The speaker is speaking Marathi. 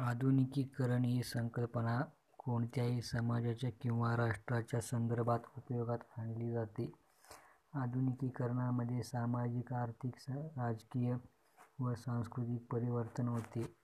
आधुनिकीकरण ही संकल्पना कोणत्याही समाजाच्या किंवा राष्ट्राच्या संदर्भात उपयोगात आणली जाते. आधुनिकीकरणामध्ये सामाजिक, आर्थिक, राजकीय व सांस्कृतिक परिवर्तन होते.